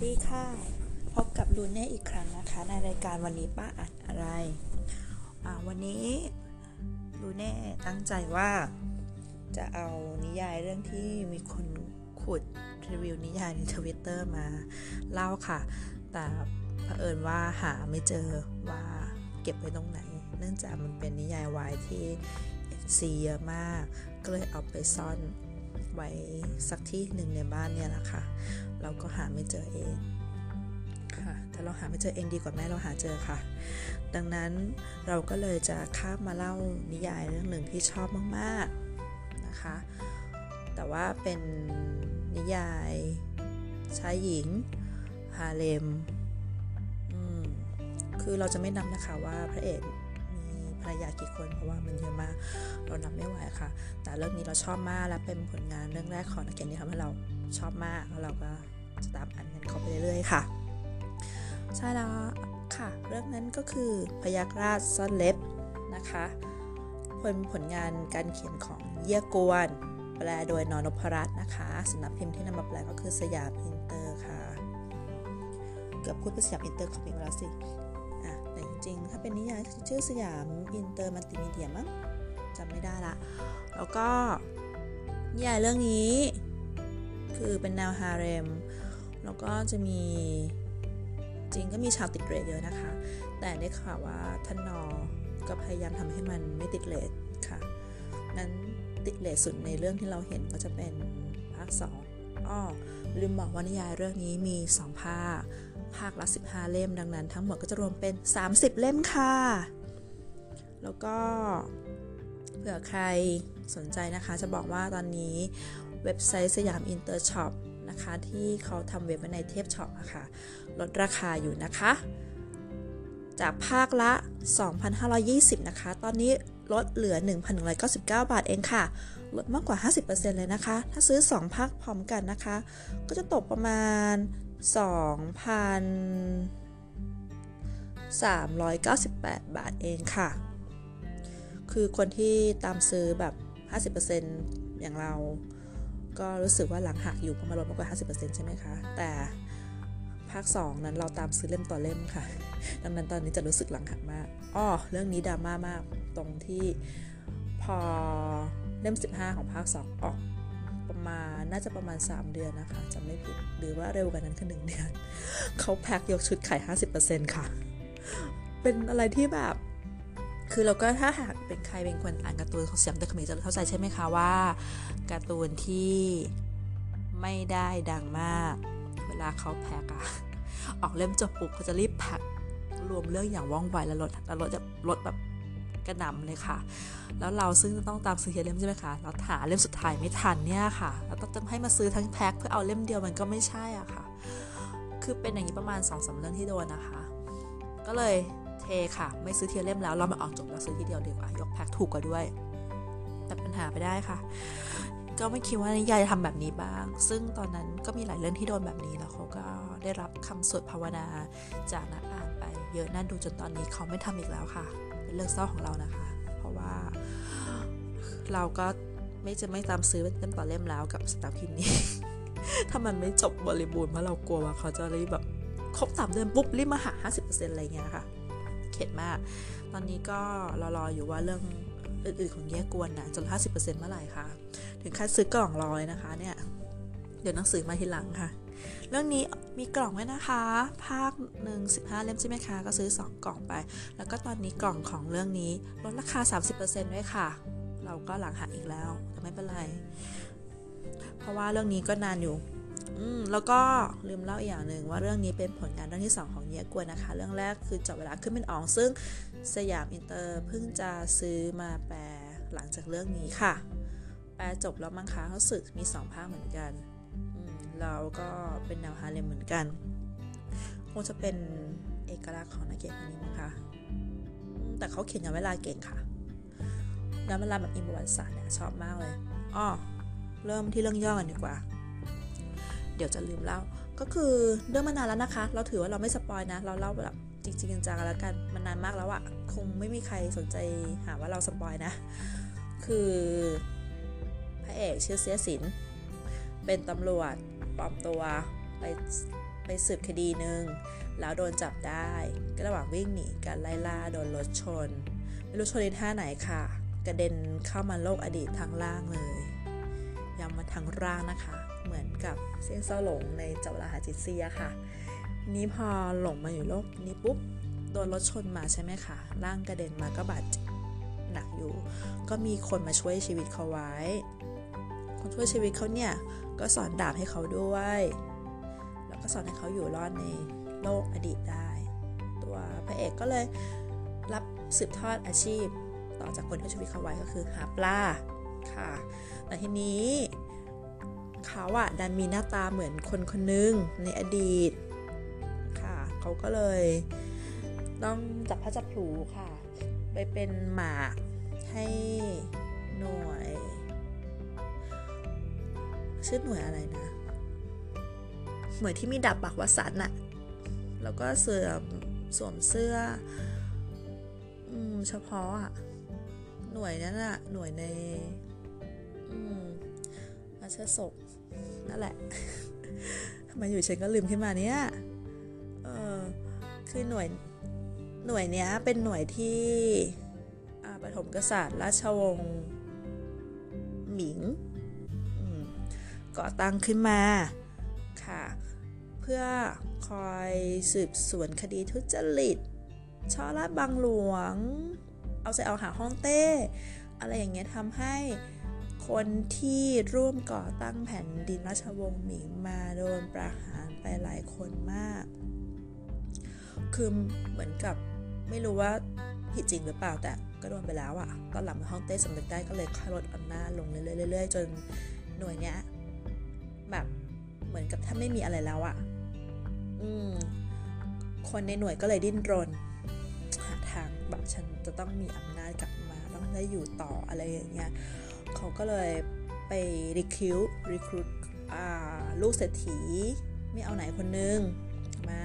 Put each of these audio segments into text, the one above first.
สวัสดีค่ะ พบกับลูเน่อีกครั้งนะคะ ในรายการวันนี้ป้าอ่านอะไร วันนี้ลูเน่ตั้งใจว่า จะเอานิยายเรื่องที่มีคนขุดรีวิวนิยายในทวิตเตอร์มาเล่าค่ะ แต่เผอิญว่าหาไม่เจอว่าเก็บไว้ตรงไหน เนื่องจากมันเป็นนิยายวายที่ NC เยอะมาก ก็เลยเอาไปซ่อนไว้สักที่หนึ่งในบ้านเนี่ยแหละค่ะ เราก็หาไม่เจอเองค่ะถ้าเราหาไม่เจอเองดีกว่าแม่เราหาเจอค่ะ ดังนั้นเราก็เลยจะข้ามมาเล่านิยายเรื่องหนึ่งที่ชอบมากๆนะคะ แต่ว่าเป็นนิยายชายหญิงฮาเลมคือเราจะไม่นับนะคะว่าพระเอกมีภ รรยากี่คน เพราะว่ามันเยอะมากเรานับไม่ไหวค่ะ แต่เรื่องนี้เราชอบมากและเป็นผลงานเรื่องแรกของนักเขียนที่ทำให้เราชอบมากแล้วเราก็จะตามอ่านกันเข้าไปเรื่อยๆค่ะใช่แล้วค่ะ เรื่องนั้นก็คือพยัคฆราชซ่อนเล็บนะคะผลผลงานการเขียนของเยี่ยกวน แปลโดยน.นพรัตน์นะคะสำนักพิมพ์ที่นำมาแปลก็คือสยามอินเตอร์ค่ะ เกือบพูดเป็นสยามอินเตอร์ของเองแล้วสิ จริง ๆ ถ้าเป็นนิยายชื่อสยามอินเตอร์มัลติมีเดียมั้งจำไม่ได้ละ แล้วก็นิยายเรื่องนี้ คือเป็นแนวฮาเร็ม แล้วก็จะมีจริงก็มีฉากติดเรทเยอะนะคะ แต่ได้ข่าวว่าท่านนอก็พยายามทำให้มันไม่ติดเรทค่ะนั้นติดเรทสุดในเรื่องที่เราเห็นก็จะเป็นภาค2อ้อลืมบอกว่านิยายเรื่องนี้มี 2 ภาค ภาคละ 15 เล่มดังนั้น ทั้งหมดก็จะรวมเป็น 30 เล่มค่ะ แล้วก็เผื่อใครสนใจนะคะจะบอกว่าตอนนี้เว็บไซต์สยามอินเตอร์ช็อปนะคะที่เขาทำเว็บไว้ใน LnwShop อะคะ่ะลดราคาอยู่นะคะ จากภาคละ 2,520 นะคะ ตอนนี้ลดเหลือ 1,199 บาทเองค่ะ ลดมากกว่า 50%เลยนะคะ ถ้าซื้อ 2 ภาคพร้อมกันนะคะ ก็จะตกประมาณ 2,398 บาทเองค่ะ คือคนที่ตามซื้อแบบ 50%อย่างเรา ก็รู้สึกว่าหลังหักอยู่ประมาณลดมากกว่า 50%ใช่ไหมคะ แต่ภาค 2 นั้นเราตามซื้อเล่มต่อเล่มค่ะ ดังนั้นตอนนี้จะรู้สึกหลังหักมาก อ้อ เรื่องนี้ดราม่ามากตรงที่พอเล่ม 15 ของภาค 2 ออก มาน่าจะประมาณ 3 เดือนนะคะจำไม่ผิดหรือว่าเร็วกว่านั้นคือ1เดือน เขาแพ็คยกชุดขาย50%ค่ะ เป็นอะไรที่แบบ คือเราก็ถ้าหากเป็นใครเป็นคนอ่านการ์ตูนของเสียงเดอะคเมจะเข้าใจใช่ไหมคะว่าการ์ตูนที่ไม่ได้ดังมาก เวลาเขาแพ็กอะออกเล่มจบปุ๊บเขาจะรีบแพ็กรวมเรื่องอย่างว่องไวแล้วลดแล้วลดจะลดแบบ กระหน่ำเลยค่ะ แล้วเราซึ่งต้องตามซื้อเล่มใช่ไหมคะเราหาเล่มสุดท้ายไม่ทันเนี่ยค่ะเราต้องให้มาซื้อทั้งแพ็คเพื่อเอาเล่มเดียวมันก็ไม่ใช่อะค่ะ คือเป็นอย่างนี้ประมาณ2อสเรื่องที่โดนนะคะ ก็เลยเทค่ะ ไม่ซื้อเทียเล่มแล้วเรามาออกจบแล้วซื้อทีเดียวดีกว่ายกแพ็คถูกกว่าด้วยแต่ปัญหาไปได้ค่ะ ก็ไม่คิดว่านิยายจะทำแบบนี้บ้าง ซึ่งตอนนั้นก็มีหลายเรื่องที่โดนแบบนี้แล้วเขาก็ได้รับคำสวดภาวนาจากนักอ่านไปเยอะน่าดูจนตอนนี้เขาไม่ทำอีกแล้วค่ะ เป็นเรื่องเศร้าของเรานะคะ เพราะว่าเราก็ไม่จะไม่ตามซื้อเล่มต่อเล่มแล้วกับสตาร์พิมนี้ ถ้ามันไม่จบบริบูรณ์เพราะเรากลัวว่าเขาจะรีบแบบครบสามเดือนปุ๊บรีบมาหา 50%อะไรเงี้ยค่ะ เข็ดมาก ตอนนี้ก็รอรออยู่ว่าเรื่องอื่นๆของแยกกวนนะจน 50%เมื่อไหร่คะถึงคัดซื้อกล่องรอยนะคะเนี่ย เดี๋ยวหนังสือมาทีหลังค่ะ เรื่องนี้มีกล่องไว้นะคะ ภาคหนึ่งสิบห้าเล่มใช่ไหมคะ ก็ซื้อ 2 กล่องไป แล้วก็ตอนนี้กล่องของเรื่องนี้ลดราคา 30%ด้วยค่ะ เราก็หลังหักอีกแล้ว แต่ไม่เป็นไร เพราะว่าเรื่องนี้ก็นานอยู่อืมแล้วก็ลืมเล่าอีกอย่างหนึ่งว่าเรื่องนี้เป็นผลงานเรื่องที่ 2 ของเยกวนนะคะ เรื่องแรกคือจบเวลาขึ้นเป็นออง ซึ่งสยามอินเตอร์เพิ่งจะซื้อมาแปลหลังจากเรื่องนี้ค่ะ แปลจบแล้วมั้งคะเขาสึกมี 2 ภาคเหมือนกันอืม แล้วก็เป็นแนวฮาเลมเหมือนกัน คงจะเป็นเอกลักษณ์ของนักเขียนคนนี้มั้งคะแต่เขาเขียนย้อนเวลาเก่งค่ะย้อนเวลาแบบอินประวัติศาสตร์เนี่ยชอบมากเลยอ้อเริ่มที่เรื่องย่อกันดีกว่า เดี๋ยวจะลืมเล่า ก็คือเรื่องมานานแล้วนะคะ เราถือว่าเราไม่สปอยนะ เราเล่าแบบจริงๆจังๆแล้วกัน มันนานมากแล้วอะคงไม่มีใครสนใจหาว่าเราสปอยนะ คือพระเอกชื่อเสียสิน เป็นตำรวจ ปลอมตัวไปไปสืบคดีหนึ่งแล้วโดนจับได้ก็ระหว่างวิ่งหนีกันไล่ล่าโดนรถชน ไม่รู้ชนในท่าไหนค่ะ กระเด็นเข้ามาโลกอดีตทางล่างเลยย้ำมาทางร่างนะคะ เหมือนกับเส้นเส้าหลงในจับลาหาจิตเซียค่ะ นี้พอหลงมาอยู่โลกนี้ปุ๊บโดนรถชนมาใช่ไหมคะ ร่างกระเด็นมาก็บาดหนักอยู่ ก็มีคนมาช่วยชีวิตเขาไว้ คนช่วยชีวิตเขาเนี่ย ก็สอนดาบให้เขาด้วย แล้วก็สอนให้เขาอยู่รอดในโลกอดีตได้ ตัวพระเอกก็เลยรับสืบทอดอาชีพ ต่อจากคนที่ชีวิตเขาไว้ก็คือหาปลาค่ะ แต่ทีนี้เขาอะดันมีหน้าตาเหมือนคนคนนึงในอดีตค่ะ เขาก็เลยต้องจับพระจับผูค่ะ ไปเป็นหมากให้หน่วย ชื่อหน่วยอะไรนะ หน่วยที่มีดาบปักวสันอะแล้วก็เสื่อมสวมเสื้ออเฉพาะอะหน่วยนั้นอะหน่วยในอืมราชศกนั่นแหละทำไมอยู่ฉันก็ลืมขึ้นมาเนี่ยเออคือหน่วยหน่วยเนี้ยเป็นหน่วยที่ปฐมกษัตริย์ราชวงศ์หมิง ก่อตั้งขึ้นมาค่ะ เพื่อคอยสืบสวนคดีทุจริตช่อราดบางหลวง เอาใจเอาหาห้องเต้ อะไรอย่างเงี้ยทำให้คนที่ร่วมก่อตั้งแผ่นดินราชวงศ์หมิงมาโดนประหารไปหลายคนมาก คือเหมือนกับไม่รู้ว่าผิดจริงหรือเปล่าแต่ก็โดนไปแล้วอะ่ะตอนหลังห้องเต้สำนึกได้ก็เลยค่อยลดอำนาจลงเรื่อยๆจนหน่วยเนี้ย แบบเหมือนกับถ้าไม่มีอะไรแล้วอะ่ะ อืม คนในหน่วยก็เลยดิ้นรนหาทางแบบฉันจะต้องมีอำนาจกลับมา ต้องได้อยู่ต่ออะไรอย่างเงี้ยเขาก็เลยไปรีคิวรีครูดลูกเศรษฐี ไม่เอาไหนคนนึง มา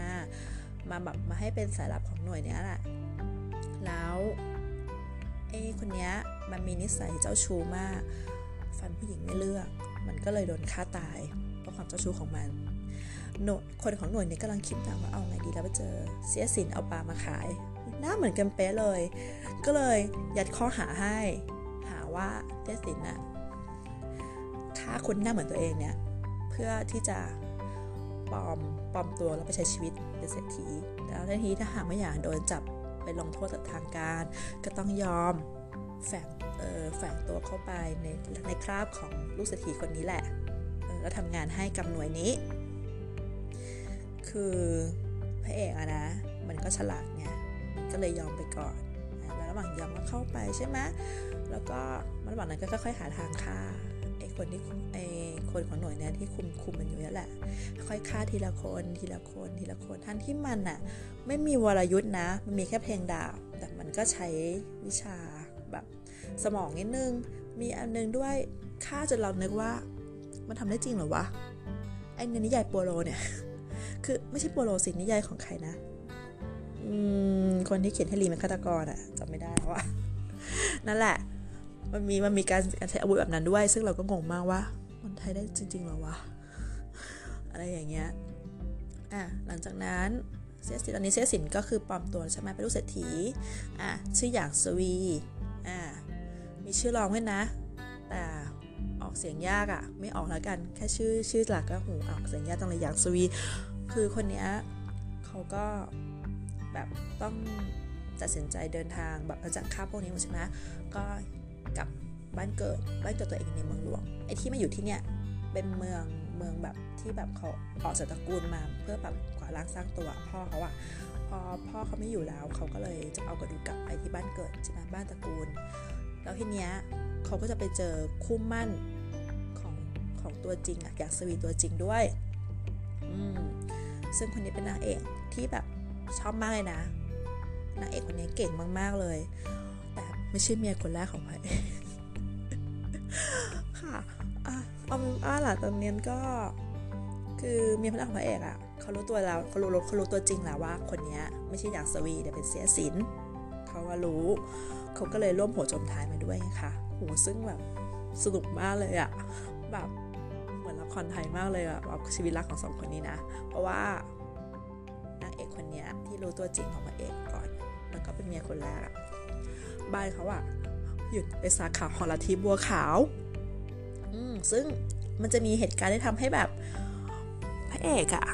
มาแบบมาให้เป็นสายลับของหน่วยเนี้ยแหละ แล้วไอ้คนเนี้ยมันมีนิสัยเจ้าชู้มาก ฟันผู้หญิงไม่เลือก มันก็เลยโดนฆ่าตายเพราะความเจ้าชู้ของมันหน่ยคนของหน่วยนี้กำลังคิดนะว่าเอาไงดีแล้วไปเจอเสียสินเอาปลามาขาย หน้าเหมือนกันเป๊ะเลย ก็เลยยัดข้อหาให้ หาว่าเสียสินน่ะฆ่าคนหน้าเหมือนตัวเองเนี่ยเพื่อที่จะปลอมปลอมตัวแล้วไปใช้ชีวิตเป็นเศรษฐีแล้วทีนี้ถ้าหากไม่อยากโดนจับไปลงโทษทางการ ก็ต้องยอมแฝง แฝงตัวเข้าไปในในคราบของลูกเศรษฐีคนนี้แหละแล้วทำงานให้กับหน่วยนี้ คือพระเอกอะนะ มันก็ฉลาดไงมันก็เลยยอมไปก่อนแล้วระหว่างยอมก็เข้าไปใช่ไหมแล้วก็ระหว่างนั้นก็ค่อยๆหาทางฆ่าไอ้คนที่ไอ้คนของหน่วยนี้ที่คุมคุมมันอยู่นี่แหละ ค่อยฆ่าทีละคนทีละคนทีละคนท่านที่มันอะไม่มีวรยุทธ์นะ มันมีแค่เพลงดาบแต่มันก็ใช้วิชา สมองนิดนึง มีอันนึงด้วยฆ่าจนเรานึกว่า มันทำได้จริงหรอวะไอ้นิยายโปโลเนี่ย คือไม่ใช่โปโลสินิยายของใครนะอืมคนที่เขียนให้ลีเป็นฆาตกรอะจำไม่ได้แล้วอะนั่นแหละ มันมีมันมีการใช้อาวุธแบบนั้นด้วย ซึ่งเราก็งงมากว่า มันใช้ได้จริงๆหรอวะ อะไรอย่างเงี้ย อะ หลังจากนั้นเสียสินตอนนี้เสียสินก็คือปลอมตัวใช่ไหมเป็นลูกเศรษฐี อะ ชื่ออย่างสวี อะ มีชื่อรองด้วยนะ แต่ออกเสียงยากอะ่ะ ไม่ออกแล้วกัน แค่ชื่อชื่อหลักก็หูออกเสียงยากตรงเลยอย่างสวี คือคนเนี้ยเขาก็แบบต้องตัดสินใจเดินทางแบบจากข้าพวกนี้ใช่ไหมก็กลับบ้านเกิดบ้านเกิดตัวเองในเมืองหลวงไอ้ที่มาอยู่ที่เนี้ยเป็นเมืองเมืองแบบที่แบบเขาออกจากตระกูลมาเพื่อแบบก่อร่างสร้างตัวพ่อเขาอะพอพ่อเขาไม่อยู่แล้วเขาก็เลยจะเอากระดูกกลับไปที่บ้านเกิดใช่ไหมบ้านตระกูล แล้วทีเนี้ยเขาก็จะไปเจอคู่มั่นของของตัวจริงอะอยากสวีตัวจริงด้วยอืมซึ่งคนนี้เป็นนางเอกที่แบบชอบมากเลยนะนางเอกคนนี้เก่งมาก ๆเลย แต่ไม่ใช่เมียคนแรกของพระเอกค่ะอะเอาเป็นว่าหล่ะตอนนี้ก็คือเมียคนแรกของพระเอกอะเขารู้ตัวแล้วเขารู้เขารู้ตัวจริงแล้วว่าคนนี้ไม่ใช่อยากสวีแต่เป็นเสียสิน เขาก็รู้ เขาก็เลยร่วมหัวจมท้ายมาด้วยค่ะโหซึ่งแบบสนุกมากเลยอะแบบเหมือนละครไทยมากเลยอะแบบชีวิตรักของสองคนนี้นะ เพราะว่านางเอกคนนี้ที่รู้ตัวจริงของพระเอกก่อน แล้วก็เป็นเมียคนแรกอะบ้านเขาอะอยู่ในสาขาของลัทธิบัวขาว อืมซึ่งมันจะมีเหตุการณ์ที่ทำให้แบบพระเอกอะ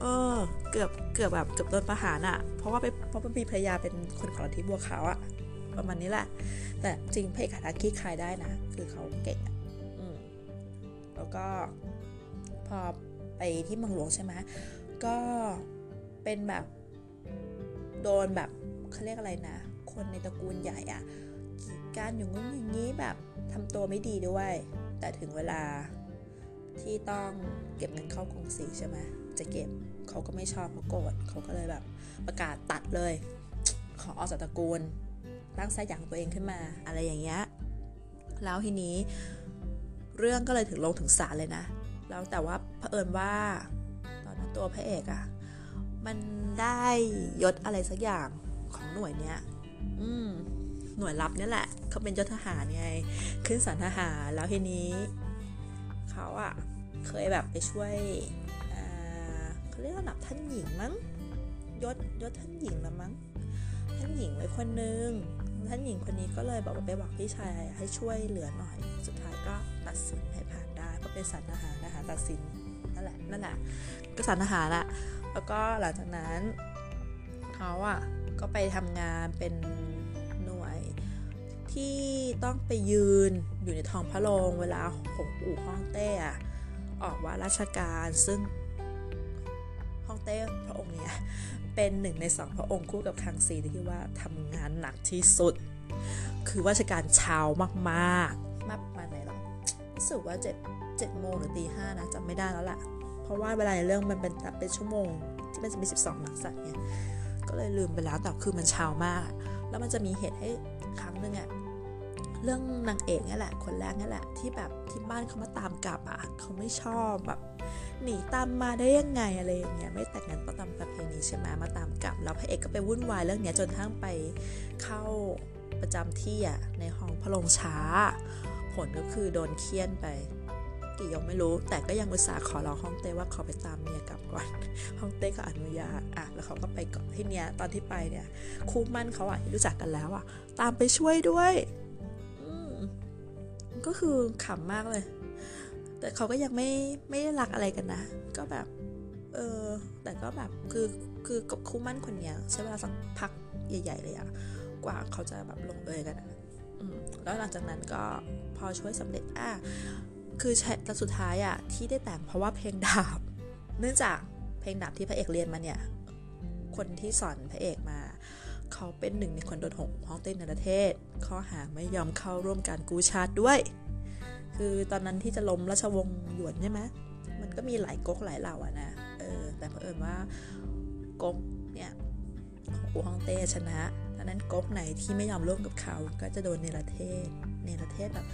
เออ เกือบเกือบแบบเกือบโดนประหารอะเพราะว่าไปเพราะว่ามีภรรยาเป็นคนของลัทธิบัวขาวอะประมาณนี้แหละ แต่จริงพระเอกหาทางคลี่คลายได้นะ คือเขาเก่งอืมแล้วก็พอไปที่เมืองหลวงใช่ไหมก็เป็นแบบโดนแบบเขาเรียกอะไรนะ คนในตระกูลใหญ่อะกีดการอยู่งุ้นอย่างนี้แบบทำตัวไม่ดีด้วย แต่ถึงเวลาที่ต้องเก็บเงินเข้ากองสีใช่ไหมจะเก็บ เขาก็ไม่ชอบเขาโกรธเขาก็เลยแบบประกาศตัดเลย ขอออกจากตระกูลตั้งไส้อย่างตัวเองขึ้นมา อะไรอย่างเงี้ยแล้วทีนี้ เรื่องก็เลยถึงลงถึงศาลเลยนะ แล้วแต่ว่าเผอิญว่า ตอนนั้นตัวพระเอกอะมันได้ยศอะไรสักอย่างของหน่วยเนี้ย อืมหน่วยลับเนี่ยแหละเขาเป็นยศทหารไง ขึ้นสันทหารแล้วทีนี้ เขาอะเคยแบบไปช่วย เขาเรียกว่าหนับท่านหญิงมั้งยศยศท่านหญิงละมั้งท่านหญิงไว้คนนึงท่านหญิงคนนี้ก็เลยบอกว่าไปบอกพี่ชายให้ช่วยเหลือหน่อย สุดท้ายก็ตัดสินให้ผ่านได้เพราะเป็นสันทหารนะคะตัดสินนั่นแหละนั่นแหละก็สันทหารอะแล้วก็หลังจากนั้นเขาอะก็ไปทำงานเป็นหน่วยที่ต้องไปยืนอยู่ในท้องพระโรงเวลาหงอู่ฮ่องเต้อะออกว่าราชการซึ่ง เต้พระองค์เนี้ยเป็นหนึ่งในสองพระองค์คู่กับคังซีที่ว่าทำงานหนักที่สุด คือราชการเช้ามากๆมากมาณไหนหรอรู้สึกว่าเจ็ดเจ็ดโมงหรือตีห้านะจำไม่ได้แล้วล่ะ เพราะว่าเวลาเรื่องมันเป็นเป็นชั่วโมงที่มันจะมี12นักสัตว์เนี่ยก็เลยลืมไปแล้วแต่คือมันเช้ามาก แล้วมันจะมีเหตุให้ครั้งหนึ่งอะเรื่องนางเอกนี่แหละ คนแรกนี่แหละ ที่แบบที่บ้านเขามาตามกลับอะเขาไม่ชอบแบบ หนีตามมาได้ยังไงอะไรอย่างเงี้ยไม่แต่งงานตามประเพณีใช่ไหมมาตามกลับแล้วพระเอกก็ไปวุ่นวายเรื่องเนี้ยจนทั้งไปเข้าประจำที่อะในห้องพระลงช้า ผลก็คือโดนเคี่ยนไป กี่ยงไม่รู้ แต่ก็ยังอุตส่าห์ขอร้องฮ่องเต้ว่าขอไปตามเมียกลับก่อนฮ่องเต้ก็อนุญาตอะแล้วเขาก็ไปก่อนที่เนี้ยตอนที่ไปเนี่ยคู่มั่นเขาอะรู้จักกันแล้วอะ ตามไปช่วยด้วยก็คือขำมากเลย แต่เขาก็ยังไม่ไม่ได้รักอะไรกันนะ ก็แบบ เออ แต่ก็แบบคือคือกับคู่มั่นคนเนี้ยใช้เวลาสักพักใหญ่ ๆ เลยอะกว่าเขาจะแบบลงเอยกันอะแล้วหลังจากนั้นก็พอช่วยสำเร็จอะคือแต่สุดท้ายอะที่ได้แต่งเพราะว่าเพลงดาบ เนื่องจากเพลงดาบที่พระเอกเรียนมาเนี่ย คนที่สอนพระเอกมาเขาเป็นหนึ่งในคนโดนหงห้องเต้นในประเทศ ข้อหาไม่ยอมเข้าร่วมการกู้ชาติด้วย คือตอนนั้นที่จะล้มราชวงศ์หยวนใช่ไหมมันก็มีหลายก๊กหลายเหล่าอะนะเออแต่เผอิญว่าก๊กเนี่ยของอูฮ่องเต้ชนะดังนั้นก๊กไหนที่ไม่ยอมร่วมกับเขาก็จะโดนเนรเทศเนรเทศแบบ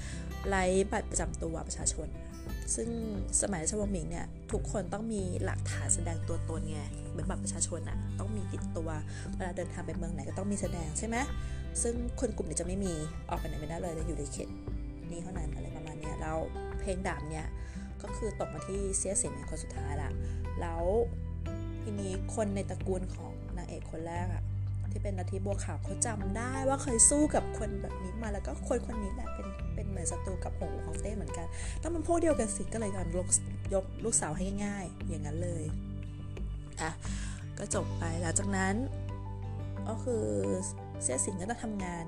ไร้บัตรประจำตัวประชาชน ซึ่งสมัยราชวงศ์หมิงเนี่ยทุกคนต้องมีหลักฐานแสดงตัวตนไงเหมือนบัตรประชาชนอะต้องมีติดตัวเวลาเดินทางไปเมืองไหนก็ต้องมีแสดงใช่ไหมซึ่งคนกลุ่มนี้จะไม่มีออกไปไหนไม่ได้เลยจะอยู่ในเขตนี้เท่านั้นอะไร ปราณนี้แล้วเพลงดาบเนี่ยก็คือตกมาที่เสียสินเป็นคนสุดท้ายละแล้วทีนี้คนในตระกูลของนางเอกคนแรกอะที่เป็นนาทีบัวขาวเขาจำได้ว่าเคยสู้กับคนแบบนี้มาแล้วก็คนคนนี้แหละเป็นเป็นเหมือนศัตรูกับหงของเต้เหมือนกันต้องเป็นพวกเดียวกันสิก็เลยการยกยกลูกสาวให้ง่ายๆ อย่างนั้นเลยอะก็จบไปหลังจากนั้นก็คือเสียสินก็จะทำงาน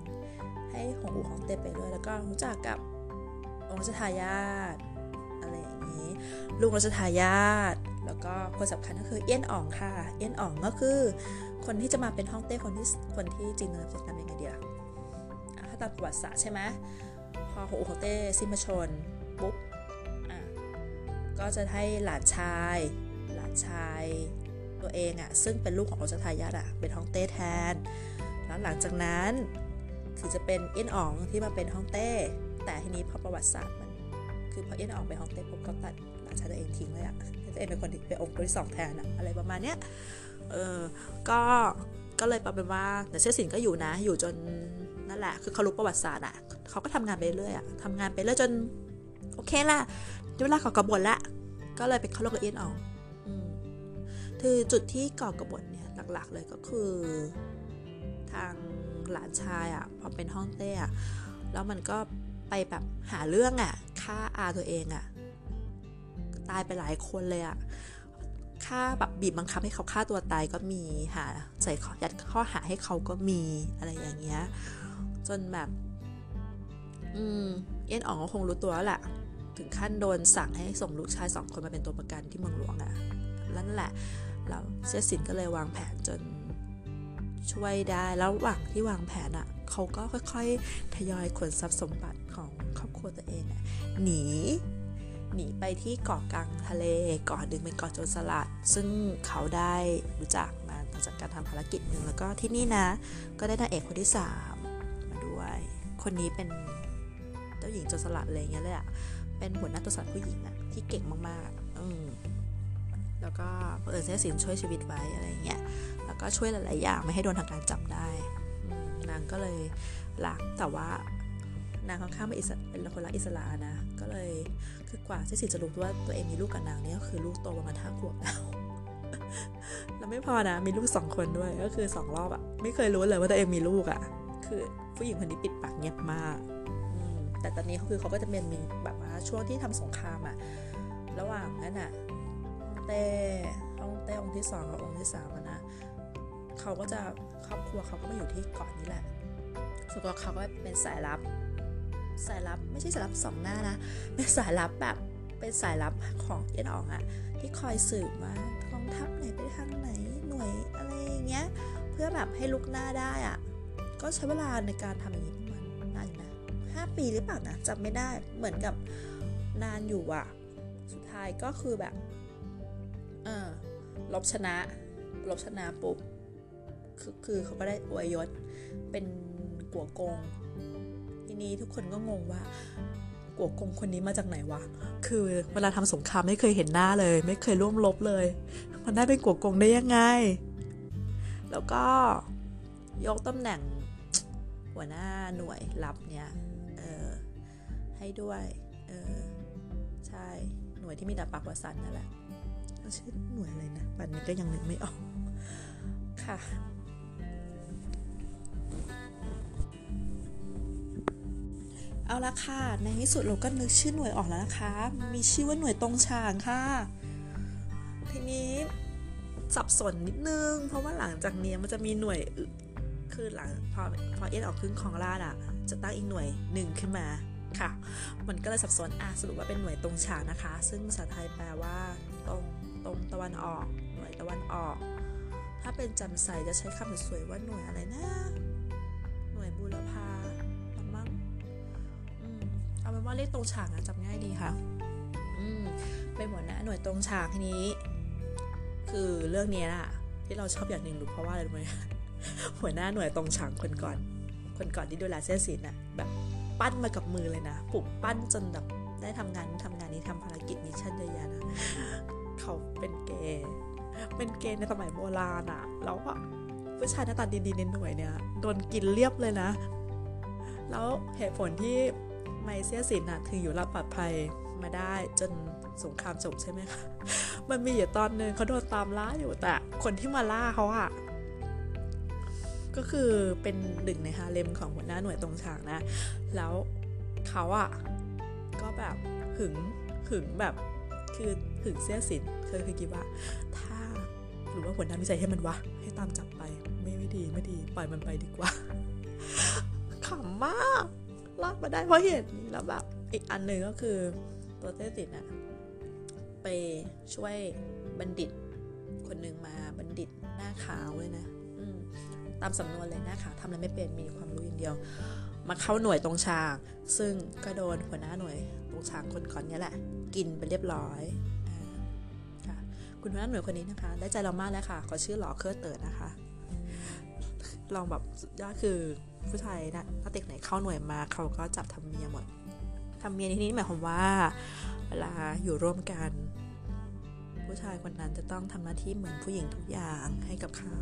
ให้หงส์ของเต้ไปด้วยแล้วก็รู้จักกับ องค์รัชทายาทอะไรอย่างนี้ ลุงรัชทายาทแล้วก็คนสำคัญก็คือเอี้ยนอ่องค่ะ เอี้ยนอ่องก็คือ คนที่จะมาเป็นฮ่องเต้คนที่คนที่จริงนะจะทำยังไงเดียวถ้าตามประวัติศาสตร์ใช่ไหมพอหัวฮ่องเต้สิ้นพระชนปุ๊บอะก็จะให้หลานชาย หลานชายตัวเองอะ่ะซึ่งเป็นลูกของรัชทายาทอะ่ะเป็นฮ่องเต้แทน แล้วหลังจากนั้นถึงจะเป็นเอี้ยนอ่องที่มาเป็นฮ่องเต้ แต่ทีนี้พอประวัติศาสตร์มัน คือพอเอี้ยนอองไปฮองเต้ปุ๊บเขาตัดหลานชายตัวเองทิ้งเลยอะ่ะตัวเองเป็นคนที่เป็นองค์ที่สองแทนอะอะไรประมาณเนี้ยเออก็ก็เลยเป็นว่าแต่เชื่อสินก็อยู่นะ อยู่จนนั่นแหละ คือเขารู้ประวัติศาสตร์อะเขาก็ทำงานไปเรื่อยอะทำงานไปเรื่อยจน โอเคละเวลาขากระบวนละก็เลยไปเข้าโลกกับเอียนออกคือจุดที่ก่อกระบฏเนี่ยหลักๆเลยก็คือ ทางหลานชายอะ่ะพอเป็นห้องเต้อะแล้วมันก็ ไปแบบหาเรื่องอะ่ะฆ่าอาตัวเองอะ่ะ ตายไปหลายคนเลยอะ่ะฆ่าแบบบีบบังคับให้เขาฆ่าตัวตายก็มีหาใส่ยัดข้อหาให้เขาก็มีอะไรอย่างเงี้ยจนแบบ อืมเอ็นอ๋องก็คงรู้ตัวแล้วแหละถึงขั้นโดนสั่งให้ส่งลูกชายสองคนมาเป็นตัวประกันที่เมืองหลวงอะ่ะนั่นแหละแล้วเซสินก็เลยวางแผนจน ช่วยได้ แล้วระหว่างที่วางแผนอะ่ะเขาก็ค่อยๆ ทยอยขนทรัพย์สมบัติของครอบครัวตัวเองอะหนีหนีไปที่เกาะกลางทะเลเกาะหนึ่งเป็นเกาะโจรสลัด ซึ่งเขาได้รู้จักมาจากการทำภารกิจหนึ่งแล้วก็ที่นี่นะ ก็ได้นางเอกคนที่สามมาด้วย คนนี้เป็นเจ้าหญิงโจรสลัดอะไรเงี้ยเลยอะเป็นหัวหน้าตัวสลัดผู้หญิงอะที่เก่งมากๆอืมแล้วก็เออเซสินช่วยชีวิตไว้อะไรเงี้ย ก็ช่วยหลาย ๆ อย่างไม่ให้โดนทางการจับได้ นางก็เลยรักแต่ว่านางค่อนข้างเป็นอิสเป็นคนรักอิสระนะ ก็เลยคือกว่าที่สิจะรู้ว่าตัวเองมีลูกกับนางเนี่ยก็คือลูกโตประมาณห้าขวบแล้วแล้วไม่พอนะมีลูกสองคนด้วยก็คือสองรอบอะไม่เคยรู้เลยว่าตัวเองมีลูกอะคือผู้หญิงคนนี้ปิดปากเงียบมากแต่ตอนนี้เขาคือเขาก็จะเป็นมีแบบว่าช่วงที่ทำสงครามอะระหว่างนั้นอะองเต้องเต้องที่สองกับองค์ที่สามนะ เขาก็จะครอบครัวเขาก็มาอยู่ที่เกาะนี้แหละส่วนตัวเขาก็เป็นสายลับ สายลับไม่ใช่สายลับสองหน้านะ เป็นสายลับแบบเป็นสายลับของเอ็นอองอะที่คอยสืบว่ากองทัพไหนไปทางไหนหน่วยอะไรอย่างเงี้ย เพื่อแบบให้ลุกหน้าได้อะก็ใช้เวลาในการทำอย่างนี้ประมาณนานนะห้าปีหรือเปล่านะจำไม่ได้เหมือนกับนานอยู่อะสุดท้ายก็คือแบบเออลบชนะลบชนะปุ๊บ คือคือเขาก็ได้อวยยศเป็นกัวกง ทีนี้ทุกคนก็งงว่ากัวกงคนนี้มาจากไหนวะ คือเวลาทำสงครามไม่เคยเห็นหน้าเลย ไม่เคยร่วมรบเลย มันได้เป็นกัวกงได้ยังไง แล้วก็ยกตำแหน่งหัวหน้าหน่วยรับเนี่ยเออให้ด้วยเออใช่หน่วยที่มีดาบปากวสันนั่นแหละชื่อหน่วยอะไรนะปันนี้ก็ยังนึกไม่ออกค่ะ เอาละค่ะ ในที่สุดเราก็นึกชื่อหน่วยออกแล้วนะคะ มีชื่อว่าหน่วยตรงฉางค่ะ ทีนี้สับสนนิดนึง เพราะว่าหลังจากนี้มันจะมีหน่วยคือหลังพอพอเอ็นออกขึ้นของราดอะจะตั้งอีกหน่วยหนึ่งขึ้นมาค่ะ มันก็เลยสับสนอะสรุปว่าเป็นหน่วยตรงฉางนะคะ ซึ่งภาษาไทยแปลว่าตรงตรงตะวันออก หน่วยตะวันออก ถ้าเป็นจำใสจะใช้คำสวยว่าหน่วยอะไรนะ หน่วยบูรพา เอาเป็นว่าเลขตรงฉากนะจำง่ายดีค่ะ อืมเป็นหัวหน้าหน่วยตรงฉากทีนี้ คือเรื่องนี้น่ะ ที่เราชอบอย่างหนึ่งรู้เพราะว่าอะไรรู้ไหมหัวหน้าหน่วยตรงฉากคนก่อน คนก่อนที่ดูแลเซี่ยสวินน่ะแบบปั้นมากับมือเลยนะปลุกปั้นจนแบบได้ทำงานทำงานนี้ทำภารกิจ mission เยอะๆนะเขาเป็นเกย์เป็นเกย์ในสมัยโบราณอะแล้วอะผู้ชายหน้าตาดีๆในหน่วยเนี่ยโดนกินเรียบเลยนะ แล้วเหตุผลที่ ไมเซี่ยสวินอะถึงอยู่รอดปลอดภัยมาได้จนสงครามจบใช่ไหมคะมันมีอยู่ตอนหนึ่งเขาโดนตามล่าอยู่แต่คนที่มาล่าเขาอะก็คือเป็นหนึ่งในฮาเลมของหัวหน้าหน่วยตรงฉากนะ แล้วเขาอะก็แบบหึงหึงแบบคือหึงเสียสินเคยเคยคิดว่า ถ้าหรือว่าหัวหน้ามีใจให้มันวะ ให้ตามจับไปไม่ไม่ดีไม่ดี ปล่อยมันไปดีกว่าขำมาก รอดมาได้เพราะเหตุนี้แล้วแบบอีกอันหนึ่งก็คือตัวเต้ติดอะไปช่วยบัณฑิต คนหนึ่งมาบัณฑิตหน้าขาวเลยนะตามสำนวนเลยหน้าขาวทำอะไรไม่เป็นมีความรู้อย่างเดียว มาเข้าหน่วยตรงชางซึ่งก็โดนหัวหน้าหน่วยตรงชางคนก่อนนี้แหละ กินไปเรียบร้อยคุณหัวหน้าหน่วยคนนี้นะคะ ได้ใจเรามากแล้วค่ะขาชื่อหลอเคอร์เติร์นะคะลองแบบสุดยอดคือ ผู้ชายนะถ้าเด็กไหนเข้าหน่วยมาเขาก็จับทำเมียหมดทำเมียในที่นี้หมายความว่า เวลาอยู่ร่วมกัน ผู้ชายคนนั้นจะต้องทำหน้าที่เหมือนผู้หญิงทุกอย่างให้กับเขา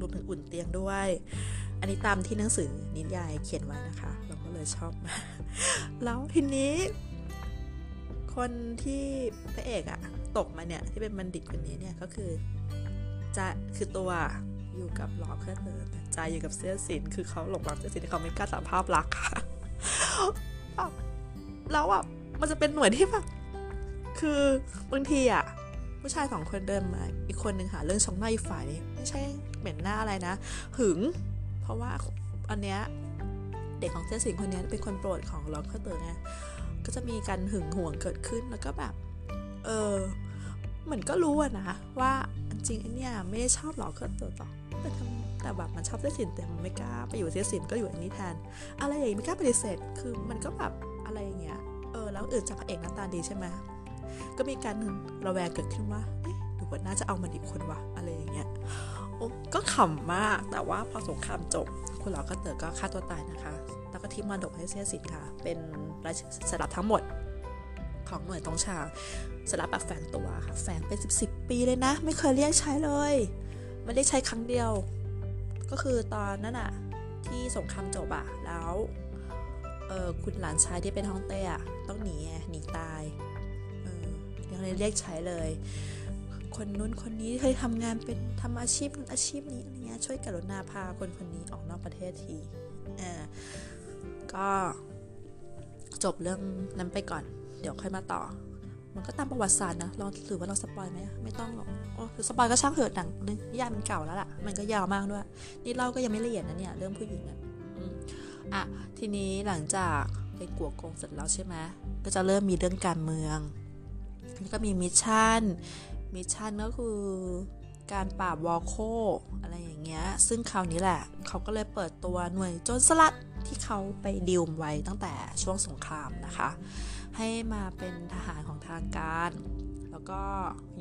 รวมถึงอุ่นเตียงด้วย อันนี้ตามที่หนังสือนิยายเขียนไว้นะคะ เราก็เลยชอบมาแล้วทีนี้ คนที่พระเอกอะตกมาเนี่ยที่เป็นบัณฑิตคนนี้เนี่ยก็คือใจคือตัวอยู่กับหลอเพื่อนเดิม ใจอยู่กับเสื้อสินคือเขาหลงรักเสื้อสินเขาไม่กล้าสารภาพรักค่ะแล้วอะมันจะเป็นหน่วยที่แบบคือบางทีอะผู้ชายสองคนเดินมา อีกคนหนึ่งหาเรื่องชกหน้าอีกฝ่ายนี้ไม่ใช่เหม็นหน้าอะไรนะ หึง เพราะว่าอันเนี้ยเด็กของเซี่ยสวินคนนี้เป็นคนโปรดของล็อกเคอร์เตอร์ไงก็จะมีการหึงหวงเกิดขึ้นแล้วก็แบบ เออเหมือนก็รู้อะนะ ว่าจริงไอเนี่ยไม่ได้ชอบล็อกเคอร์เตอร์ต่อแต่ทำ แต่แบบมันชอบเซี่ยสวินแต่มันไม่กล้าไปอยู่เซี่ยสวินก็อยู่อันนี้แทน อะไรอย่างนี้ไม่กล้าปฏิเสธคือมันก็แบบอะไรอย่างเงี้ยเออแล้วอื่นจากพระเอกหน้าตาดีใช่ไหมก็มีการระแวงเกิดขึ้นว่าเอ๊ะหรือว่าน่าจะเอามันอีกคนวะอะไรอย่างเงี้ยก็ขำมากแต่ว่าพอสงครามจบ คุณหลอก็เต๋อก็ฆ่าตัวตายนะคะ แล้วก็ทิ้งมาดกให้เสียสินค่ะ เป็นรายสลับทั้งหมดของหน่วยตรงชาสลับแบบแฝงตัวค่ะ แฝงเป็นสิบสิบปีเลยนะ ไม่เคยเรียกใช้เลย ไม่ได้ใช้ครั้งเดียว ก็คือตอนนั้นอะที่สงครามจบอะแล้วเออคุณหลานชายที่เป็นฮ่องเต้อะต้องหนีหนีตายเออยังเลยเรียกใช้เลย คนนู้นคนนี้เคยทำงานเป็นทำอาชีพนั้นอาชีพนี้อะไรเงี้ยช่วยกรุณาพาคนคนนี้ออกนอกประเทศทีอ่าก็จบเรื่องนั้นไปก่อน เดี๋ยวค่อยมาต่อ มันก็ตามประวัติศาสตร์นะเราถือว่าเรา spoil ไหมไม่ต้องหรอกโอ้คือ spoil ก็ช่างเถิดหนังนิยายมันเก่าแล้วล่ะ มันก็ยาวมากด้วย นี่เราก็ยังไม่ละเอียดนะเนี่ยเรื่องผู้หญิงอะอะทีนี้หลังจากไปกัวกงเสร็จแล้วใช่ไหมก็จะเริ่มมีเรื่องการเมืองแล้วก็มี mission mission ก็คือการปราบวอโค่วอะไรอย่างเงี้ย ซึ่งคราวนี้แหละ เขาก็เลยเปิดตัวหน่วยโจรสลัดที่เขาไปดิวไว้ตั้งแต่ช่วงสงครามนะคะ ให้มาเป็นทหารของทางการ แล้วก็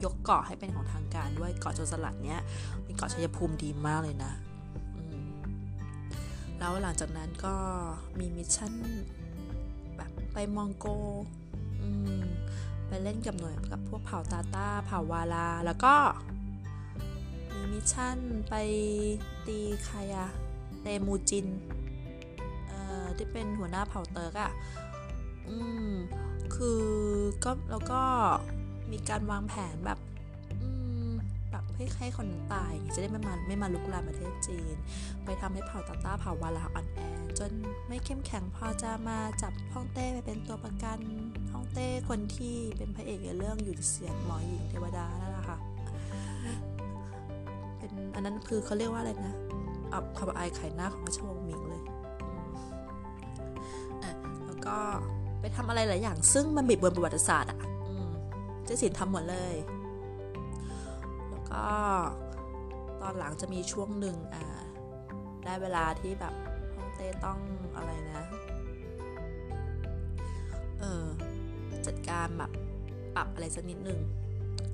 ยกเกาะให้เป็นของทางการด้วยเกาะโจรสลัดเนี้ยเป็นเกาะชัยภูมิดีมากเลยนะแล้วหลังจากนั้นก็มี mission แบบไปมองโกลไปเล่นกับหน่วยกับพวกเผ่าตาตาร์เผ่าหว่าล่า แล้วก็มี mission ไปตีใครอะเตมูจิน เอ่อที่เป็นหัวหน้าเผ่าเติร์กอะ อืม คือก็แล้วก็มีการวางแผนแบบแบบให้ให้คนตายจะได้ไม่มาไม่มาลุกลามประเทศจีน ไปทำให้เผ่าตาต้าเผ่าวาลาอ่อนแอจนไม่เข้มแข็งพอจะมาจับฮ่องเต้ไปเป็นตัวประกันฮ่องเต้คนที่เป็นพระเอกในเรื่องอยู่เสียงหมอหญิงเทวดานั่นแหละค่ะเป็นอันนั้นคือเขาเรียกว่าอะไรนะอับความอายไข่หน้าของราชวงศ์หมิงเลยอะแล้วก็ ไปทำอะไรหลายอย่าง ซึ่งมันบิดเบือนประวัติศาสตร์อะเจสินทำหมดเลย แล้วก็ตอนหลังจะมีช่วงหนึ่งอ่าได้เวลาที่แบบฮ่องเต้ต้องอะไรนะ เออจัดการแบบปรับอะไรสักนิดหนึ่ง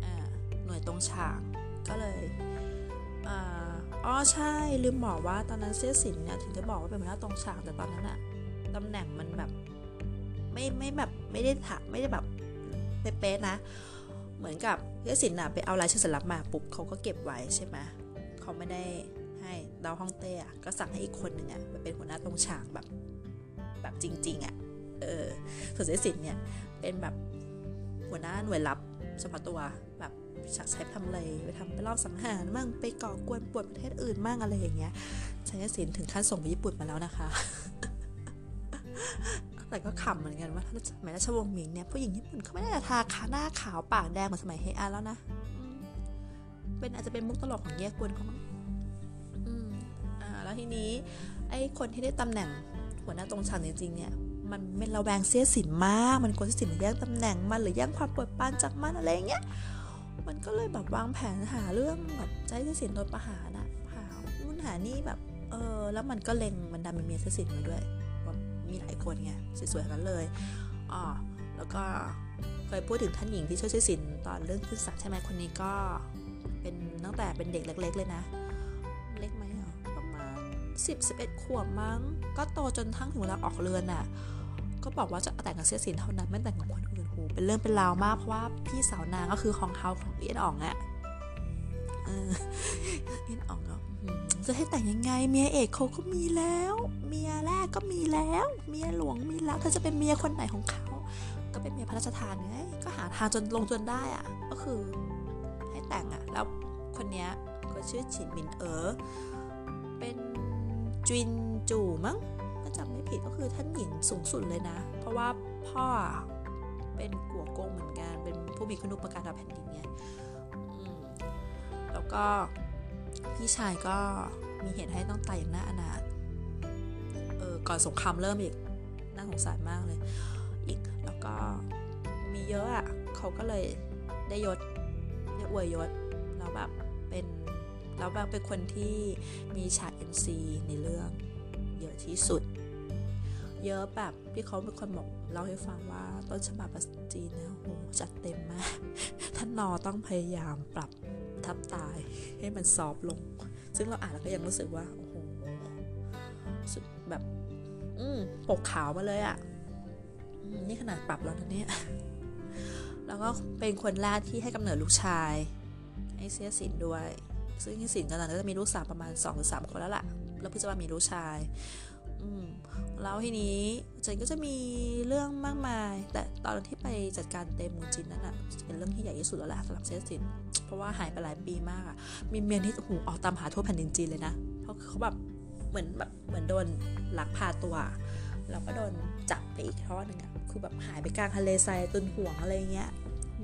อ่าหน่วยตรงฉากก็เลยอ๋อใช่ลืมบอกว่าตอนนั้นเสียสินเนี่ยถึงจะบอกว่าเป็นหัวหน้าตรงฉากแต่ตอนนั้นอะตำแหน่งมันแบบ ไม่ไม่แบบไม่ได้ถามไม่ได้แบบเป๊ะๆนะ เหมือนกับเยสินอะไปเอาลายชื่อสลับมาปุ๊บเขาก็เก็บไว้ใช่ไหมเขาไม่ได้ให้ดาวฮ่องเต้อะก็สั่งให้อีกคนหนึ่งอะไปเป็นหัวหน้าตรงฉากแบบแบบจริง ๆอะเออส่วนเยสินเนี่ยเป็นแบบหัวหน้าหน่วยลับเฉพาะตัวแบบชักใช้ทำอะไรไปทำไปรอบสังหารมั่งไปก่อกวนปวดประเทศอื่นมั่งอะไรอย่างเงี้ยชัยศิลถึงขั้นส่งไปญี่ปุ่นมาแล้วนะคะ แต่ก็ขำเหมือนกันว่าสมัยราชวงศ์หมิงเนี่ยผู้หญิงญี่ปุ่นเขาไม่ได้ทาขาหน้าขาวปากแดงเหมือนสมัยเฮอาแล้วนะเป็นอาจจะเป็นมุกตลกของแยกกวนเขามั้งอืมอ่า แล้วทีนี้ ไอ้คนที่ได้ตำแหน่งหัวหน้าตรงชันจริงๆเนี่ย มันเป็นระแวงเสียสินมาก มันกลัวเสียสินมาแย่งตำแหน่งมันหรือแย่งความปวดปานจากมันอะไรเงี้ย มันก็เลยแบบวางแผนหาเรื่องแบบใจเสียสินโดนประหารอะหานู่นหานี่แบบ เออ แล้วมันก็เล็งมันดันเป็นเมียเสียสินมาด้วย มีหลายคนไงสวยๆทั้งนั้นเลยอ๋อแล้วก็เคยพูดถึงท่านหญิงที่ช่วยช่วยสินตอนเรื่องขึ้นศาลใช่ไหมคนนี้ก็เป็นตั้งแต่เป็นเด็กเล็ก ๆ เลยนะ เล็กไหมเหรอประมาณ 10 11ขวบมั้ง ก็โตจนทั้งถึงเวลาออกเรือนอะ ก็บอกว่าจะแต่งกับเสียสินเท่านั้นไม่แต่งกับคนอื่นโหเป็นเรื่องเป็นราวมากเพราะว่าพี่สาวนางก็คือของเขาของเอียนอ่องอะเออเอียนอ่อง จะให้แต่งยังไง เมียเอกเขาก็มีแล้ว เมียแรกก็มีแล้ว เมียหลวงมีแล้วเธอจะเป็นเมียคนไหนของเขา ก็เป็นเมียพระราชทานไงก็หาทางจนลงจนได้อะก็คือให้แต่งอะแล้วคนเนี้ยก็ชื่อฉินมินเอ๋อเป็นจินจูมั้งถ้าจำไม่ผิดก็คือท่านหญิงสูงสุดเลยนะ เพราะว่าพ่อเป็นกัวโกงเหมือนกัน เป็นผู้มีคุณุปการต่อแผ่นดินไงแล้วก็ พี่ชายก็มีเหตุให้ต้องตายอย่างน่าอนาถเออก่อนสงครามเริ่มอีกน่าสงสารมากเลย อีกแล้วก็มีเยอะอะ่ะเขาก็เลยได้ยศได้อวยยศแล้วแบบเป็นแล้วแบบเป็นคนที่มีฉาก NC ในเรื่องเยอะที่สุด เยอะแบบที่เขาเป็นคนบอกเล่าให้ฟังว่าต้นฉบับภาษาจีนเนี่ยโหจัดเต็มมาก ท่านนอต้องพยายามปรับ ทับตาย ให้มันซอฟลง ซึ่งเราอ่านแล้วก็ยังรู้สึกว่า โอ้โหแบบ อืมปกขาวมาเลยอะ่ะนี่ขนาดปรับแล้วนะเนี่ย แล้วก็เป็นคนแรกที่ให้กำเนิดลูกชายไอเซียสินด้วย ซึ่งไอสินตอนนั้นก็จะมีลูกสาวประมาณ2หรือ3คนแล้วล่ะ แล้วเพิ่งจะมามีลูกชาย อืมแล้วทีนี้เจนก็จะมีเรื่องมากมาย แต่ตอนที่ไปจัดการเต็มมูจินนั่นอะเป็นเรื่องที่ใหญ่ที่สุดแล้วแหละสำหรับเซียสิน เพราะว่าหายไปหลายปีมากอะมีเมียนที่หูออกตามหาทั่วแผ่นดินจีนเลยนะ เพราะเขาแบบเหมือนแบบเหมือนโดนลักพาตัว แล้วก็โดนจับไปอีกทอดหนึ่งอะคือแบบหายไปกลางทะเลทรายตุนห่วงอะไรเงี้ยโห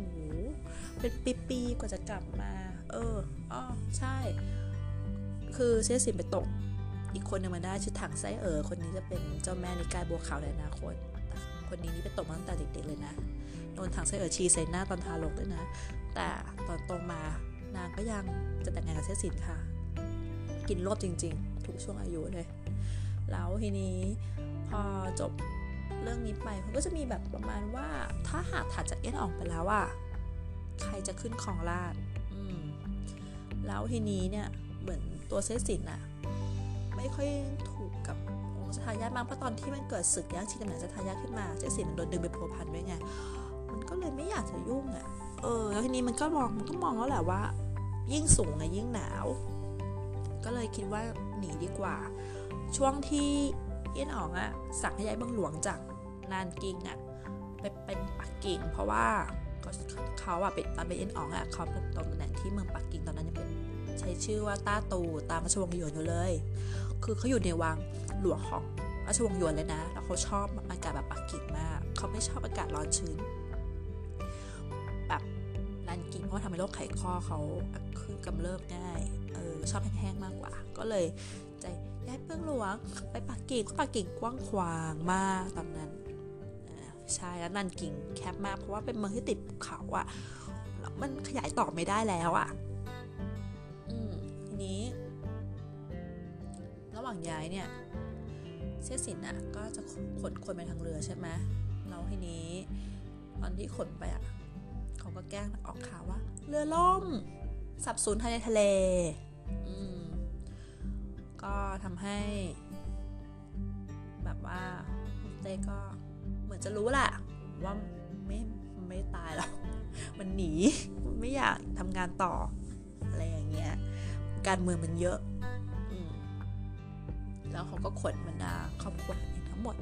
เป็นปีๆกว่าจะกลับมา เอออ๋อใช่ คือเซียสินไปตก อีกคนหนึ่งมาได้ชื่อถังไส้เอ๋อคนนี้จะเป็นเจ้าแม่นิกายบัวขาวในอนาคต คนนี้นี่ไปตกมาตั้งแต่เด็กๆเลยนะโดนถังไส้เออชีใส่หน้าตอนทารกด้วยนะ แต่ตอนโตมานางก็ยังจะแต่งงานกับเซียสินค่ะ กินรวบจริง ๆ ทุกช่วงอายุเลย แล้วทีนี้พอจบเรื่องนี้ไปมันก็จะมีแบบประมาณว่าถ้าหากถัดจากเอ็นออกไปแล้วอะใครจะขึ้นของราชแล้วทีนี้เนี่ยเหมือนตัวเซสินอะไม่ค่อยถูกกับ องค์ทายาทมากเพราะตอนที่มันเกิดศึกแย่งชิงตำแหน่งทายาทขึ้นมาเซสินมันโดนดึงไปพัวพันด้วยไงมันก็เลยไม่อยากจะยุ่งอะเออแล้วทีนี้มันก็มองมันก็มองแล้วแหละว่า ยิ่งสูงอะยิ่งหนาว ก็เลยคิดว่าหนีดีกว่า ช่วงที่เอี้ยนอ๋องอะสั่งให้ย้ายเมืองหลวงจากนานกิงอะไปเป็นปักกิ่ง เพราะว่าเขาอะเป็นตอนเป็นเอี้ยนอ๋องอะเขาเป็นตำแหน่งที่เมืองปักกิ่งตอนนั้นยังเป็นใช้ชื่อว่าต้าตูตามราชวงศ์หยวนอยู่เลย คือเขาอยู่ในวังหลวงของราชวงศ์ยวนเลยนะ แล้วเขาชอบอากาศแบบปักกิ่งมาก เขาไม่ชอบอากาศร้อนชื้น แบบนานกิงเพราะทำให้โรคไขข้อเขาคือกำเริบง่าย เออชอบแห้งๆมากกว่า ก็เลยใจย้ายเมืองหลวงไปปักกิ่งปักกิ่งกว้างขวางมากตอนนั้นใช่แล้วนันกิ่งแคบมากเพราะว่าเป็นเมืองที่ติดภูเขาอะแล้วมันขยายต่อไม่ได้แล้วอะอื่งย้ายเนี่ยเสียสินอะก็จะขนคนไปทางเรือใช่ไหมแล้วทีนี้ ตอนที่ขนไปอะเขาก็แกล้งออกข่าวว่า เรือล่ม สับสูญภายในทะเล อืมก็ทำให้ แบบว่าเต้ก็เหมือนจะรู้แหละว่าไม่ไม่ตายหรอกมันหนีไม่อยากทำงานต่อ อะไรอย่างเงี้ย การเมืองมันเยอะ แล้วเขาก็ขนบรรดาครอบครัวทั้งหมด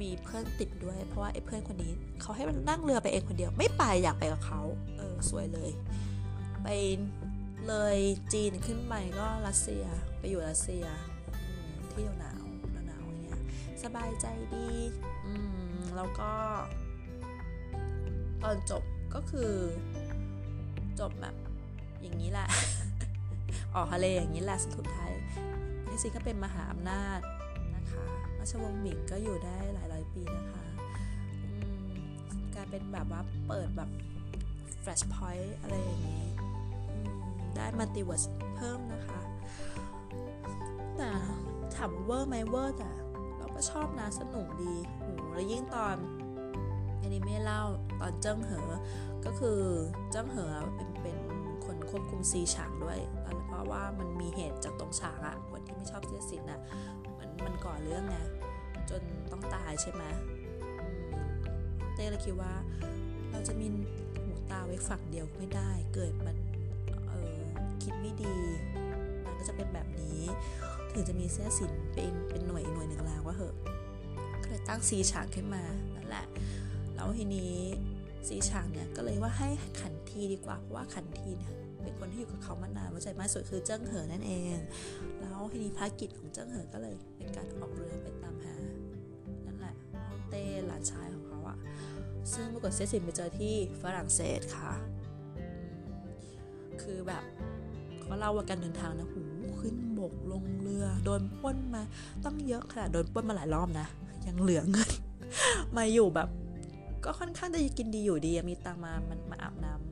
มีเพื่อนติดด้วย เพราะว่าไอ้เพื่อนคนนี้เขาให้มันนั่งเรือไปเองคนเดียว ไม่ไปอยากไปกับเขาเออสวยเลย ไปเลยจีนขึ้นไปก็รัสเซียไปอยู่รัสเซียที่หนาวหนาวอย่างเงี้ยสบายใจดีอืมแล้วก็ ตอนจบก็คือจบแบบอย่างนี้แหละออกทะเลอย่างนี้แหละสุดท้าย ที่จริงก็เป็นมหาอำนาจนะคะราชวงศ์หมิงก็อยู่ได้หลายร้อยปีนะคะกลายเป็นแบบว่าเปิดแบบ flash point อะไรอย่างนี้ได้ multiverse เพิ่มนะคะ แต่ถามเวอร์ไหมเวอร์แต่เราก็ชอบนะสนุกดีโหแล้วยิ่งตอนอันิเมะเล่าตอนเจิ้งเหอ ก็คือเจิ้งเหอเป็น ควบคุมซีฉากด้วย เพราะว่ามันมีเหตุจากตรงฉากอะคนที่ไม่ชอบเสียสินอะมันมันก่อเรื่องไงจนต้องตายใช่ไหมเต้เลยคิดว่า เราจะมีหูตาไว้ฝั่งเดียวไม่ได้ เกิดมันคิดไม่ดี มันก็จะเป็นแบบนี้ ถึงจะมีเส้นสินเป็นเป็นหน่วยหน่วยหนึ่งแล้วว่าเหอะก็เลยตั้งซีฉากขึ้นมานั่นแหละแล้วทีนี้ซีฉากเนี่ยก็เลยว่าให้ขัน ทีดีกว่าเพราะว่าขันทีเนี่ยเป็นคนที่อยู่กับเขามานานว่าใจมากสุดคือเจิ้งเหอนั่นเอง แล้วทีนี้ภารกิจของเจิ้งเหอก็เลย เป็นการออกเรือไปตามหา นั่นแหละฮ่องเต้หลานชายของเขาอะซึ่งปรากฏเซซินไปเจอที่ฝรั่งเศสค่ะ คือแบบเขาเล่าว่าการเดินทางนะหูขึ้นบกลงเรือโดนป้นมาต้องเยอะขนาดโดนป้นมาหลายรอบนะ ยังเหลือเงิน มาอยู่แบบ ก็ค่อนข้างจะกินดีอยู่ดีมีตังมามันมาอาบน้ำในโรงอา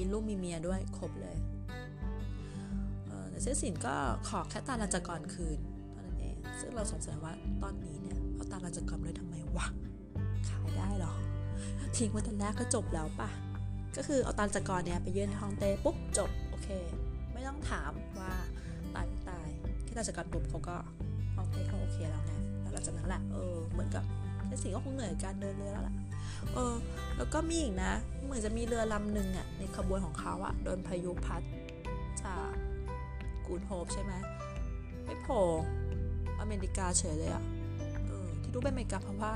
มีลูกมีเมียด้วยครบเลยแต่เซสินก็ขอแค่ตาลันจกรคืนเท่านั้นเอง ซึ่งเราสงสัยว่าตอนนี้เนี่ยเอาตาลันจกรเลยทำไมวะขายได้หรอ ทิ้งไว้ตอนแรกก็จบแล้วปะก็คือเอาตาลันจกรเนี่ยไปยื่นห้องเต้ปุ๊บจบโอเค ไม่ต้องถามว่าตายไม่ตายแค่ตาลันจกรปุ๊บเขาก็ห้องเต้เขาโอเคแล้วไงแล้วหลังจากนั้นแหละเออเหมือนกับเซสินก็คงเหนื่อยการเดินเรือแล้วล่ะ เออ แล้วก็มีอีกนะ เหมือนจะมีเรือลำหนึ่งอะในขบวนของเขาอะโดนพายุพัดจากกูนโฮปใช่ไหมไม่โผล่อเมริกาเฉยเลยอะเออ ที่รู้เป็นอเมริกาเพราะว่า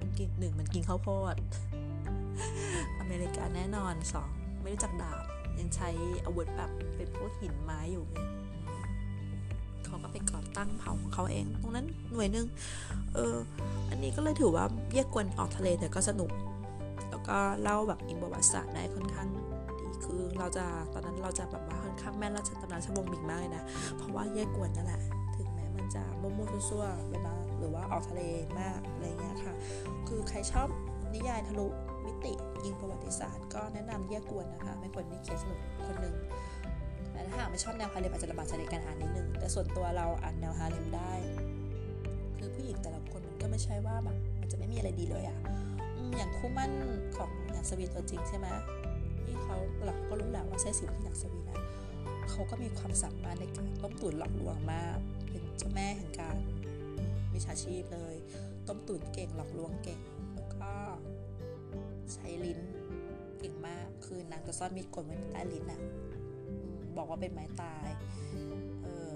มันกินหนึ่งมันกินข้าวโพดอเมริกาแน่นอนสองไม่รู้จักดาบยังใช้อาวุธแบบเป็นพวกหินไม้อยู่ไง เขาก็ไปก่อตั้งเผ่าของเขาเอง ตรงนั้นหน่วยหนึ่งเอออันนี้ก็เลยถือว่าเยี่ยกวนออกทะเลแต่ก็สนุก แล้วก็เล่าแบบอินประวัติศาสตร์ได้ค่อนข้างดีคือเราจะตอนนั้นเราจะแบบว่าค่อนข้างแม่นราชตำนานชวงบิงมากเลยนะ เพราะว่าเยี่ยกวนนั่นแหละถึงแม้มันจะมั่วๆซั่วๆไปบ้างหรือว่าออกทะเลมากอะไรเงี้ยค่ะ คือใครชอบนิยายทะลุมิติยิงประวัติศาสตร์ ก็แนะนำเยี่ยกวนนะคะ ไม่ควรนี่เขียสนุกคนหนึ่ง แต่ถ้าหากไม่ชอบแนวฮาเลมอาจจะลำบากใจในการอ่านนิดนึงแต่ส่วนตัวเราอ่านแนวฮาเลมได้ คือผู้หญิงแต่ละคนมันก็ไม่ใช่ว่าแบบมันจะไม่มีอะไรดีเลยอะอย่างคู่มั่นของหนังสวีตัวจริงใช่ไหมที่เขาเราก็รู้แหละว่าใช่สิวที่หนังสวีนะเขาก็มีความสามารถในการต้มตุ๋นหลอกลวงมาก เป็นเจ้าแม่แห่งการวิชาชีพเลย ต้มตุ๋นเก่งหลอกลวงเก่งแล้วก็ใช้ลิ้นเก่งมากคือนางจะซ่อนมีดกลไว้ใต้ลิ้นอะ บอกว่าเป็นไม้ตาย เออ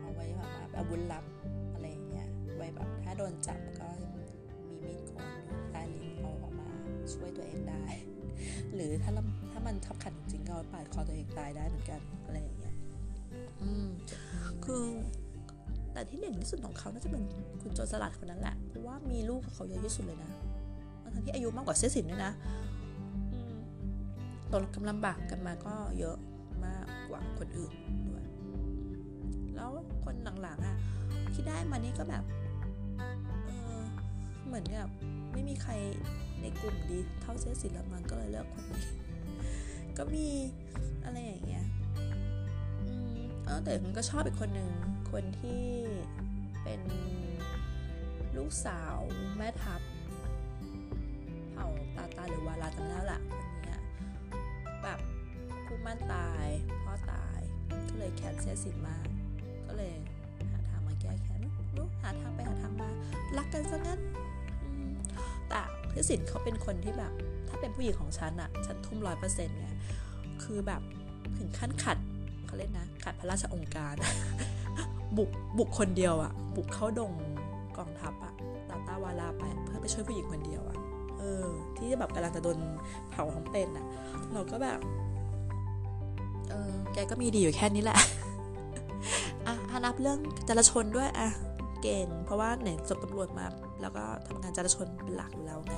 เอาไว้แบบว่าอาวุธลับอะไรอย่างเงี้ย ไว้แบบถ้าโดนจับก็มีมีดโกนอยู่ใต้ลิ้นเอาออกมาช่วยตัวเองได้ หรือถ้าถ้ามันทับขันจริงก็ปาดคอตัวเองตายได้เหมือนกันอะไรอย่างเงี้ย อืม คือแต่ที่เด่นที่สุดของเขาน่าจะเป็นคุณโจรสลัดคนนั้นแหละ เพราะว่ามีลูกกับเขาเยอะที่สุดเลยนะทั้งที่อายุมากกว่าเซสินด้วยนะตกกำลังบากกันมาก็เยอะมากก ว่าคนอื่นด้วย แล้วคนหลังๆอะที่ได้มานี่ก็แบบเออเหมือนกับไม่มีใครในกลุ่มดีเท่าเซสิละมันก็เลยเลือกคนนี้ ก็มีอะไรอย่างเงี้ยอืมเออแต่มันก็ชอบอีกคนหนึ่งคนที่เป็นลูกสาวแม่ทัพเผ่าตาตาหรือวาลาจำได้ละคนนี้แบบคู่มั่นตาย เลยแค้นเสียสินมา ก็เลยหาทางมาแก้แค้นรู้หาทางไปหาทางมา รักกันซะงั้นแต่เสียสินเขาเป็นคนที่แบบ ถ้าเป็นผู้หญิงของฉันอะฉันทุ่มร้อยเปอร์เซ็นต์ไงคือแบบถึงขั้นขัดเขาเล่นนะขัดพระราชองค์การ บุกบุกคนเดียวอะบุกเข้าดงกองทัพอะตาตาวาลาไปเพื่อไปช่วยผู้หญิงคนเดียวอะเออ ที่แบบกำลังจะโดนเผาท้องเป็นอะเราก็แบบ เออแกก็มีดีอยู่แค่นี้แหละ อะนับเรื่องจราชนด้วยอะเก่ง เพราะว่าเนี่ยจบตำรวจมา แล้วก็ทำงานจราชนเป็นหลักอยู่แล้วไง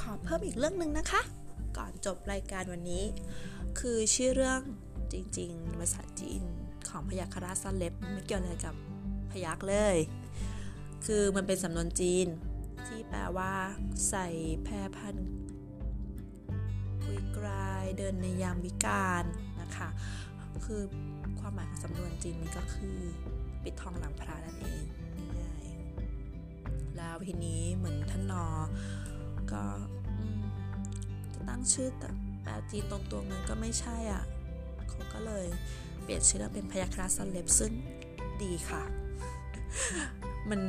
ขอเพิ่มอีกเรื่องหนึ่งนะคะ ก่อนจบรายการวันนี้ คือชื่อเรื่องจริงๆภาษาจีนของพยัคฆราชซันเล็บไม่เกี่ยวอะไรกับพยักเลย คือมันเป็นสำนวนจีน ที่แปลว่าใส่แพรพันคุยกลายเดินในยามวิกาลนะคะ คือความหมายของสำนวนจีนนี้ก็คือ ปิดทองหลังพระนั่นเองง่ายแล้วทีนี้เหมือนท่านนอ ก็จะตั้งชื่อแต่แปลจีนตรงตัวมันก็ไม่ใช่อะ เขาก็เลยเปลี่ยนชื่อเป็นพยัคราชซันเล็บซึ่งดีค่ะ มัน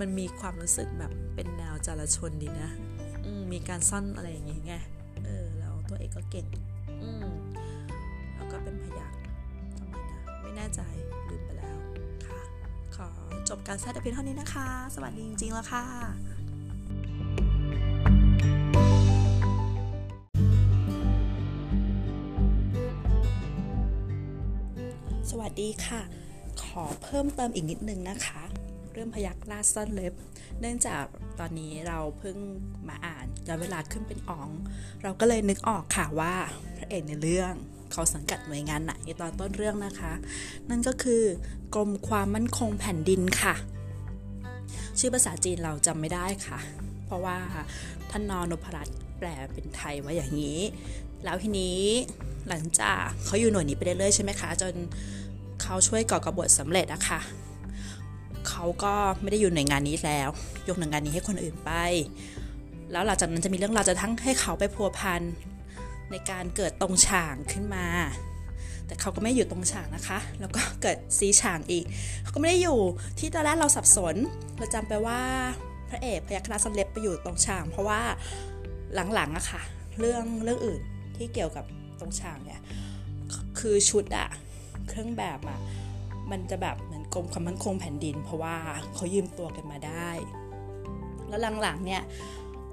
มันมีความรู้สึกแบบเป็นแนวจารชนดีนะมีการซ่อนอะไรอย่างงี้ไงเออแล้วตัวเอกก็เก่ง อืมแล้วก็เป็นพยักทำไมนะไม่แน่ใจลืมไปแล้วค่ะ ขอจบการแสดเพียงเท่านี้นะคะ สวัสดีจริงๆแล้วค่ะสวัสดีค่ะ อเพิ่มเติมอีกนิดนึงนะคะ เรื่องพยักหน้าซ่อนเล็บ เนื่องจากตอนนี้เราเพิ่งมาอ่านย้อนเวลาขึ้นเป็นออง เราก็เลยนึกออกค่ะว่าพระเอกในเรื่องเขาสังกัดหน่วยงานไหนตอนต้นเรื่องนะคะ นั่นก็คือกรมความมั่นคงแผ่นดินค่ะ ชื่อภาษาจีนเราจำไม่ได้ค่ะ เพราะว่าท่านนอนพรัตน์แปลเป็นไทยว่าอย่างนี้ แล้วทีนี้หลังจากเขาอยู่หน่วยนี้ไปเรื่อยๆใช่ไหมคะ จน เขาช่วยก่อกบฏสำเร็จอะค่ะเขาก็ไม่ได้อยู่หน่วยงานนี้แล้ว ยกหน่วยงานนี้ให้คนอื่นไป แล้วหลังจากนั้นจะมีเรื่องราวจะทั้งให้เขาไปพัวพันในการเกิดตรงฉางขึ้นมา แต่เขาก็ไม่อยู่ตรงฉางนะคะ แล้วก็เกิดซีฉางอีก เขาก็ไม่ได้อยู่ที่ตอนแรกเราสับสน เราจำไปว่าพระเอกพยัคฆ์นาสเล็บไปอยู่ตรงฉางเพราะว่าหลังๆอะค่ะ เรื่องเรื่องอื่นที่เกี่ยวกับตรงฉางเนี่ย คือชุดอะ เครื่องแบบอะมันจะแบบเหมือนกรมความมั่นคงแผ่นดิน เพราะว่าเขายืมตัวกันมาได้ แล้วหลังๆเนี่ย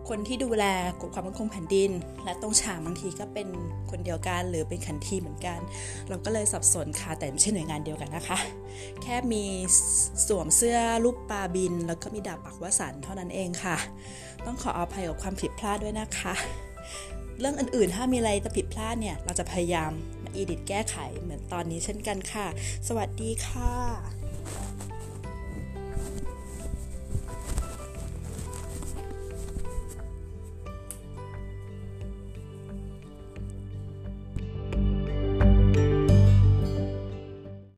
คนที่ดูแลกฎความมั่นคงแผ่นดิน และตรงฉากบางทีก็เป็นคนเดียวกันหรือเป็นขันทีเหมือนกัน เราก็เลยสับสนค่ะแต่ไม่ใช่หน่วยงานเดียวกันนะคะ แค่มีสวมเสื้อรูปปลาบิน แล้วก็มีดาบปักวสันเท่านั้นเองค่ะ ต้องขออภัยกับความผิดพลาดด้วยนะคะ เรื่องอื่นๆถ้ามีอะไรจะผิดพลาดเนี่ยเราจะพยายาม อีดิทแก้ไขเหมือนตอนนี้เช่นกันค่ะ สวัสดีค่ะ